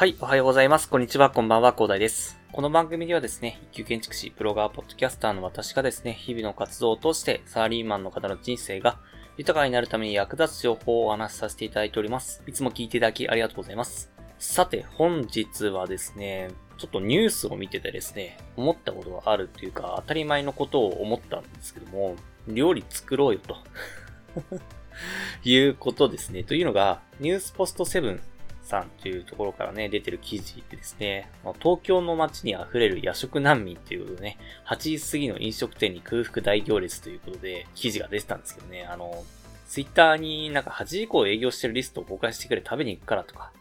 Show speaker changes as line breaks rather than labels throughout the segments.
はい、おはようございます。こんにちは、こんばんは、広大です。この番組ではですね、一級建築士、ブロガー、ポッドキャスターの私がですね、日々の活動を通して、サラリーマンの方の人生が豊かになるために役立つ情報をお話しさせていただいております。いつも聞いていただきありがとうございます。さて、本日はですね、ちょっとニュースを見ててですね、思ったことがあるっていうか、当たり前のことを思ったんですけども、料理作ろうよと いうことですね。というのが、ニュースポストセブンさんというところからね、出てる記事でですね、東京の街に溢れる夜食難民ということでね、8時過ぎの飲食店に空腹大行列ということで、記事が出てたんですけどね、あの、ツイッターになんか8時以降営業してるリストを公開してくれ食べに行くからとか、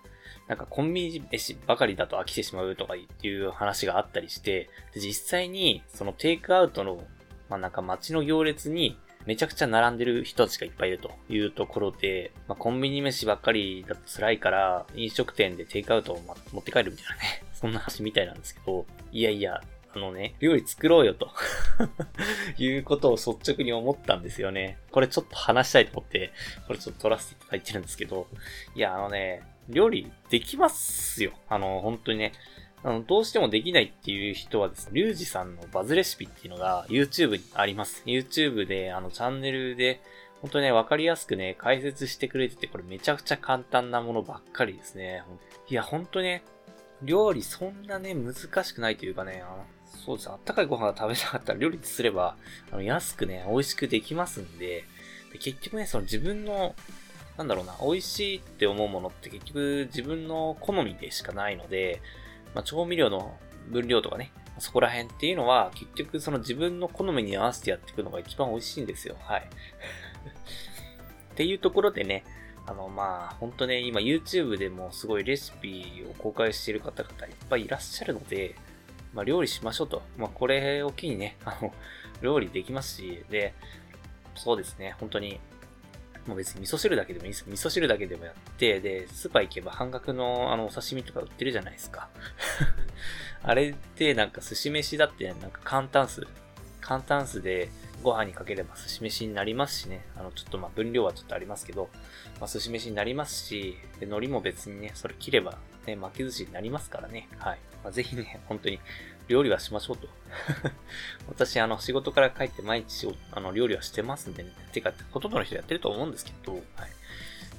なんかコンビニ飯ばかりだと飽きてしまうとかっていう話があったりして、で実際にそのテイクアウトの、まあ、なんか街の行列にめちゃくちゃ並んでる人たちがいっぱいいるというところで、まあ、コンビニ飯ばっかりだと辛いから、飲食店でテイクアウトを持って帰るみたいなね、そんな話みたいなんですけど、いやいや、あのね、料理作ろうよと いうことを率直に思ったんですよね。これちょっと話したいと思って、これちょっと撮らせていただいてるんですけど、いや、あのね、料理できますよ。あの、本当にね。あの、どうしてもできないっていう人はですね、リュウジさんのバズレシピっていうのが YouTube にあります。YouTube で、あの、チャンネルで、本当ね、わかりやすくね、解説してくれてて、これめちゃくちゃ簡単なものばっかりですね。いや、ほんとね、料理そんなね、難しくないというかね、あのそうです。あったかいご飯が食べたかったら料理すれば、あの、安くね、美味しくできますんで、で結局ね、その自分の、なんだろうな、美味しいって思うものって結局自分の好みでしかないので、まあ、調味料の分量とかね、そこら辺っていうのは、結局その自分の好みに合わせてやっていくのが一番美味しいんですよ。はい。っていうところでね、あの、まあ、ほんとね、今 YouTube でもすごいレシピを公開している方々いっぱいいらっしゃるので、まあ、料理しましょうと。まあ、これを機にね、あの、料理できますし、で、そうですね、本当に、もう別に味噌汁だけでもいいです。味噌汁だけでもやって、で、スーパー行けば半額のあの、お刺身とか売ってるじゃないですか。あれってなんか寿司飯だってなんか簡単数、簡単数でご飯にかければ寿司飯になりますしね。あの、ちょっとまあ分量はちょっとありますけど、まあ寿司飯になりますし、で海苔も別にね、それ切ればね、巻き寿司になりますからね。はい。まあ、ぜひね、本当に料理はしましょうと。私、あの、仕事から帰って毎日、あの、料理はしてますんでね。てか、ほとんどの人やってると思うんですけど、はい。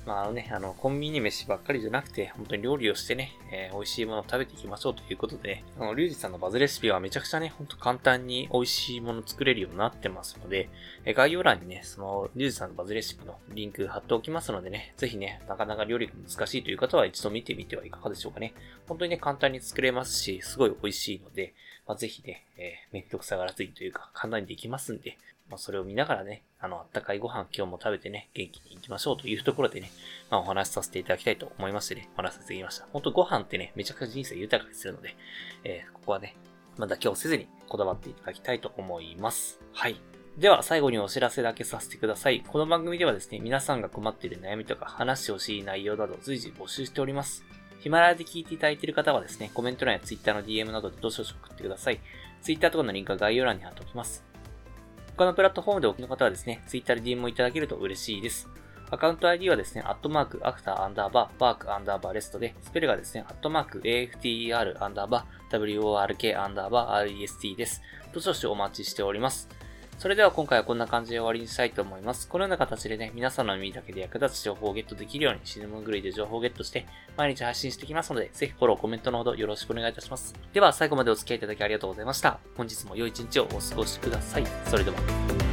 まあ、あのね、あの、コンビニ飯ばっかりじゃなくて、本当に料理をしてね、えー、美味しいものを食べていきましょうということで、ね、あの、リュウジさんのバズレシピはめちゃくちゃね、ほんと簡単に美味しいもの作れるようになってますので、えー、概要欄にね、その、リュウジさんのバズレシピのリンク貼っておきますのでね、ぜひね、なかなか料理が難しいという方は一度見てみてはいかがでしょうかね。本当にね、簡単に作れますし、すごい美味しいので、まあ、ぜひね、えー、めんどくさがらずいというか、簡単にできますんで、まあ、それを見ながらね、あの、あったかいご飯今日も食べてね、元気に行きましょうというところでね、まあ、お話しさせていただきたいと思いましてね、お話しさせていただきました。本当ご飯ってね、めちゃくちゃ人生豊かにするので、えー、ここはね、まだ今日せずにこだわっていただきたいと思います。はい。では、最後にお知らせだけさせてください。この番組ではですね、皆さんが困っている悩みとか話してほしい内容など随時募集しております。ヒマラヤで聞いていただいている方はですね、コメント欄や Twitter の DM などでどしどし送ってください。Twitter とかのリンクは概要欄に貼っておきます。他のプラットフォームでお聞きの方はですね、Twitter で DM をいただけると嬉しいです。アカウント ID はですね、アットマーク、アクターアンダーバー、パークアンダーバーレストで、スペルがですね、アットマーク、AFTER アンダーバー、WORK アンダーバー、REST です。どしどしお待ちしております。それでは今回はこんな感じで終わりにしたいと思います。このような形でね、皆さんの耳だけで役立つ情報をゲットできるように死ぬもぐるいで情報をゲットして、毎日配信していきますので、ぜひフォロー、コメントのほどよろしくお願いいたします。では最後までお付き合いいただきありがとうございました。本日も良い一日をお過ごしください。それでは。